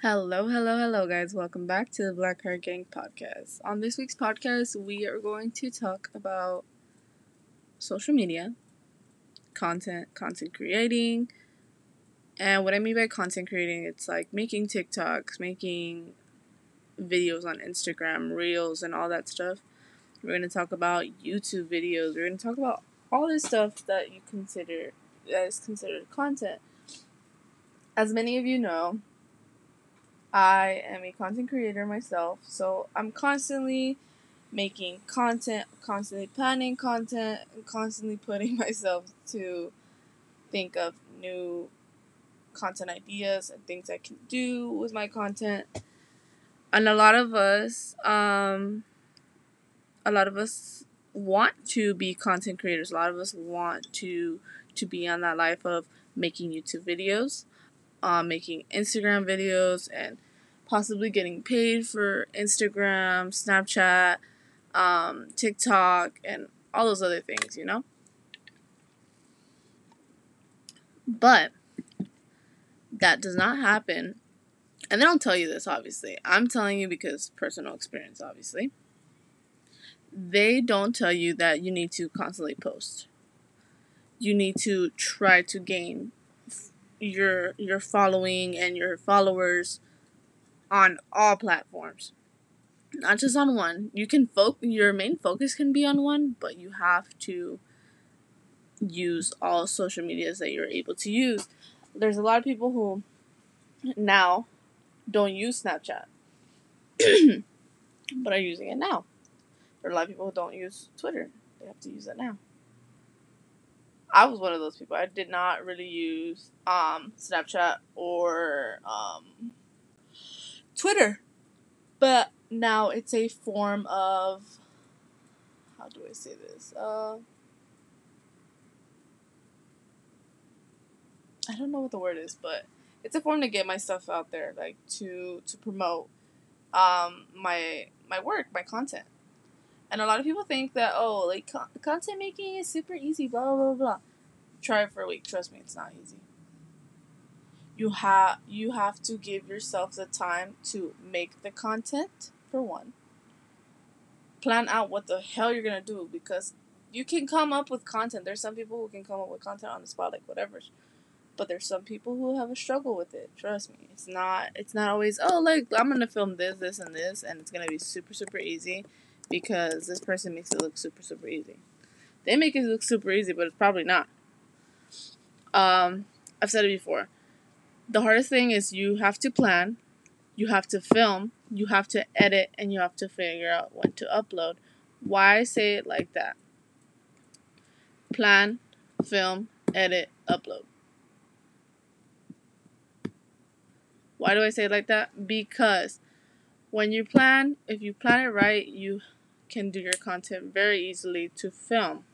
Hello, hello, hello, guys. Welcome back to the Black Heart Gang podcast. On this week's podcast, we are going to talk about social media, content, content creating. And what I mean by content creating, it's like making TikToks, making videos on Instagram, Reels, and all that stuff. We're going to talk about YouTube videos. We're going to talk about all this stuff that you consider that is considered content. As many of you know, I am a content creator myself, so I'm constantly making content, constantly planning content, and constantly putting myself to think of new content ideas and things I can do with my content. And a lot of us, um, a lot of us want to be content creators. A lot of us want to to be on that life of making YouTube videos um, making Instagram videos and possibly getting paid for Instagram, Snapchat, um, TikTok, and all those other things, you know? But that does not happen. And they don't tell you this, obviously. I'm telling you because personal experience, obviously. They don't tell you that you need to constantly post. You need to try to gain your your following and your followers on all platforms. Not just on one. You can focus your main focus can be on one but you have to use all social medias that you're able to use. There's a lot of people who now don't use snapchat. But are using it now. There are a lot of people who don't use twitter. They have to use it now I was one of those people. I did not really use um, Snapchat or um, Twitter, but now it's a form of how do I say this? Uh, I don't know what the word is, but it's a form to get my stuff out there, like to to promote um, my my work, my content. And a lot of people think that oh, like con- content making is super easy, blah blah blah blah. Try it for a week. Trust me, it's not easy. You have you have to give yourself the time to make the content for one. Plan out what the hell you're gonna do because you can come up with content. There's some people who can come up with content on the spot, like whatever. But there's some people who have a struggle with it. Trust me, it's not. It's not always. Oh, like I'm gonna film this, this, and this, and it's gonna be super, super easy because this person makes it look super super easy. They make it look super easy, but it's probably not. Um, I've said it before. The hardest thing is you have to plan, you have to film, you have to edit, and you have to figure out when to upload. Why say it like that? Plan, film, edit, upload. Why do I say it like that? Because when you plan, if you plan it right, you can do your content very easily to film.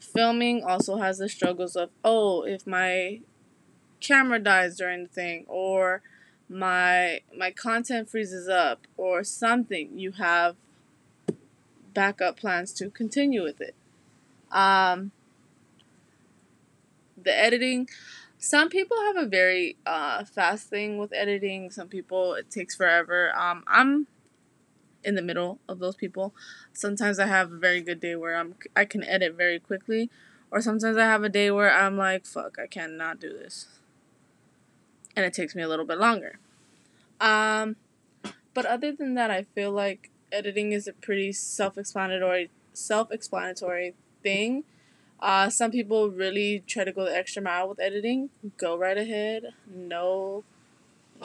Filming also has the struggles of, oh, if my camera dies during the thing or my my content freezes up or something, you have backup plans to continue with it. Um, the editing, some people have a very uh, fast thing with editing. Some people it takes forever. Um, I'm in the middle of those people. Sometimes I have a very good day where I'm I can edit very quickly, or sometimes I have a day where I'm like, fuck, I cannot do this. And it takes me a little bit longer. Um but other than that, I feel like editing is a pretty self-explanatory self-explanatory thing. Uh, some people really try to go the extra mile with editing. Go right ahead. No,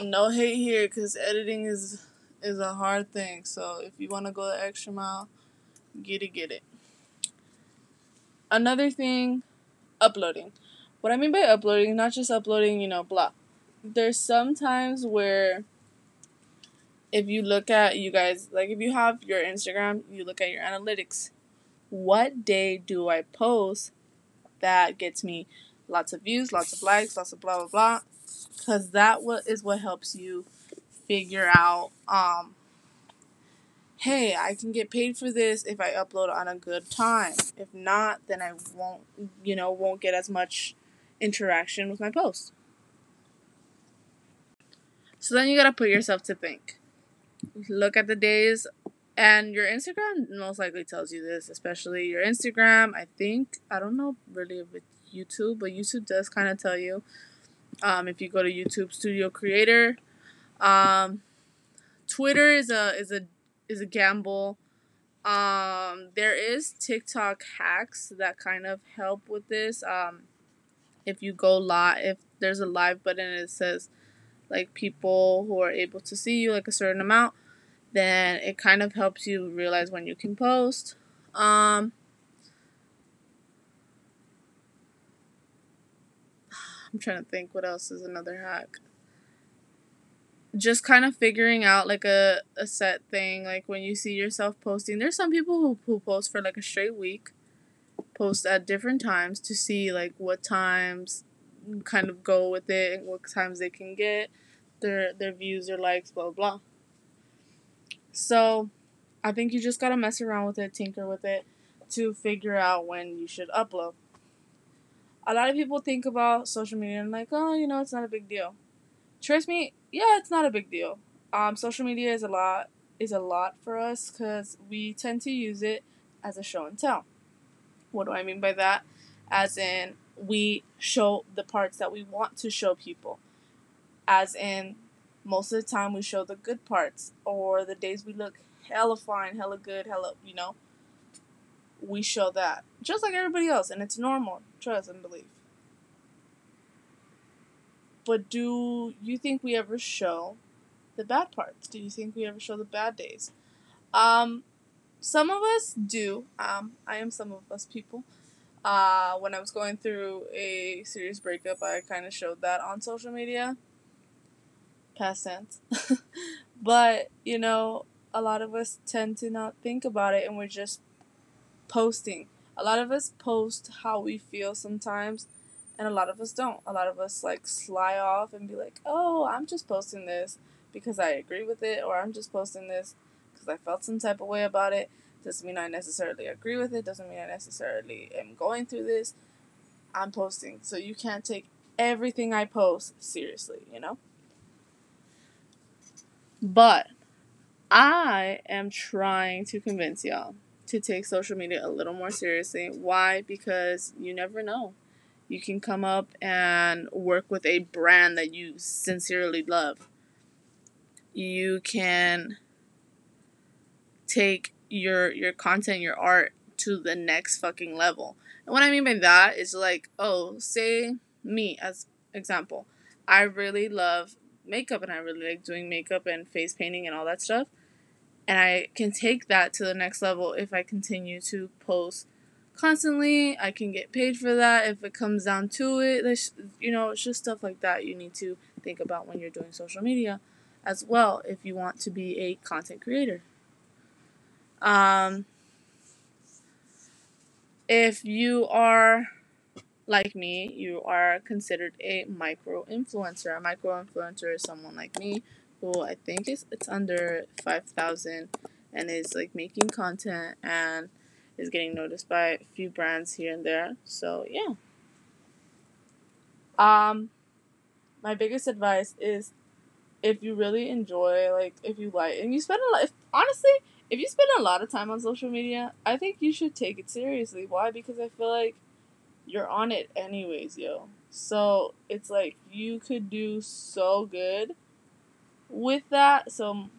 no hate here because editing is is a hard thing. So if you want to go the extra mile, get it, get it. Another thing, uploading. What I mean by uploading, not just uploading, you know, blah. There's sometimes where if you look at you guys, like if you have your Instagram, you look at your analytics. What day do I post that gets me lots of views, lots of likes, lots of blah blah blah? Because that what is what helps you figure out um hey, I can get paid for this if I upload on a good time. If not, then I won't, you know, won't get as much interaction with my post. So then you gotta put yourself to think. Look at the days, and your Instagram most likely tells you this, especially your Instagram. I think I don't know really with YouTube, but YouTube does kind of tell you. Um, if you go to YouTube Studio Creator, um, Twitter is a is a is a gamble. Um, there is TikTok hacks that kind of help with this. Um, if you go live, if there's a live button and it says like people who are able to see you like a certain amount, then it kind of helps you realize when you can post. Um, I'm trying to think what else is another hack. Just kind of figuring out like a, a set thing, like when you see yourself posting. There's some people who, who post for like a straight week, post at different times to see like what times kind of go with it and what times they can get their their views or likes, blah blah. So I think you just gotta mess around with it, tinker with it to figure out when you should upload a lot of people think about social media and like, oh, you know, it's not a big deal. Trust me, yeah, it's not a big deal. Um, social media is a lot is a lot for us because we tend to use it as a show and tell. What do I mean by that? As in, we show the parts that we want to show people. As in, most of the time we show the good parts or the days we look hella fine, hella good, hella, you know, we show that. Just like everybody else, and it's normal. Trust and believe. But do you think we ever show the bad parts? Do you think we ever show the bad days? Um, some of us do. Um, I am some of us people. Uh, when I was going through a serious breakup, I kind of showed that on social media. Past tense. but, you know, a lot of us tend to not think about it and we're just posting. A lot of us post how we feel sometimes, and a lot of us don't. A lot of us like sly off and be like, oh, I'm just posting this because I agree with it, or I'm just posting this because I felt some type of way about it. Doesn't mean I necessarily agree with it, doesn't mean I necessarily am going through this. I'm posting. So you can't take everything I post seriously, you know? But I am trying to convince y'all to take social media a little more seriously. Why? Because you never know. You can come up and work with a brand that you sincerely love. You can take your your content, your art to the next fucking level. And what I mean by that is like, oh, say me as example. I really love makeup and I really like doing makeup and face painting and all that stuff and I can take that to the next level if I continue to post constantly. I can get paid for that if it comes down to it. There's, you know, it's just stuff like that you need to think about when you're doing social media as well if you want to be a content creator. Um, if you are like me, you are considered a micro influencer. A micro influencer is someone like me who I think is it's under five thousand and is like making content and is getting noticed by a few brands here and there. So yeah. Um my biggest advice is if you really enjoy like if you like and you spend a lot if, honestly if you spend a lot of time on social media i think you should take it seriously why because i feel like you're on it anyways yo so it's like you could do so good with that. So,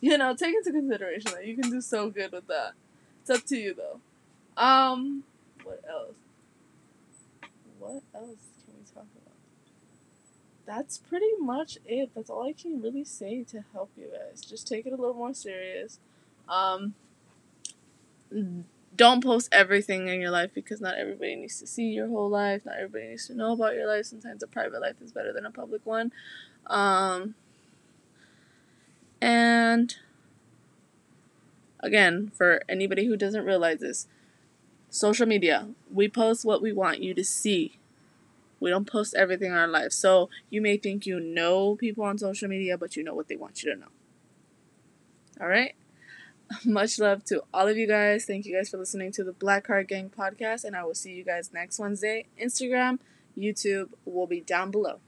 you know, take into consideration that you can do so good with that. It's up to you though. Um, what else? What else can we talk about? That's pretty much it. That's all I can really say to help you guys. Just take it a little more serious. Um, don't post everything in your life because not everybody needs to see your whole life. Not everybody needs to know about your life. Sometimes a private life is better than a public one. Um, and again, for anybody who doesn't realize this, social media, we post what we want you to see. We don't post everything in our life. So you may think you know people on social media, but you know what they want you to know. All right? Much love to all of you guys. Thank you guys for listening to the Black Heart Gang podcast, and I will see you guys next Wednesday. Instagram, YouTube will be down below.